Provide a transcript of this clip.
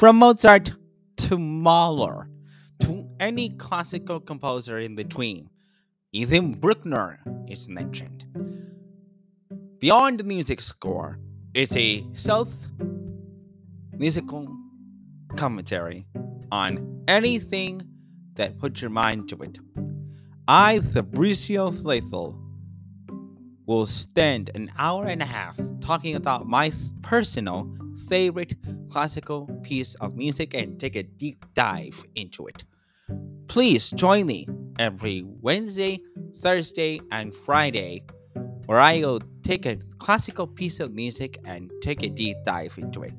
From Mozart to Mahler to any classical composer in between, even Bruckner is mentioned. Beyond the music score, it's a self musical commentary on anything that puts your mind to it. I, Fabricio Flaithel, will spend an hour and a half talking about my personal favorite classical piece of music and take a deep dive into it. Please join me every Wednesday, Thursday, and Friday, where I will take a classical piece of music and take a deep dive into it.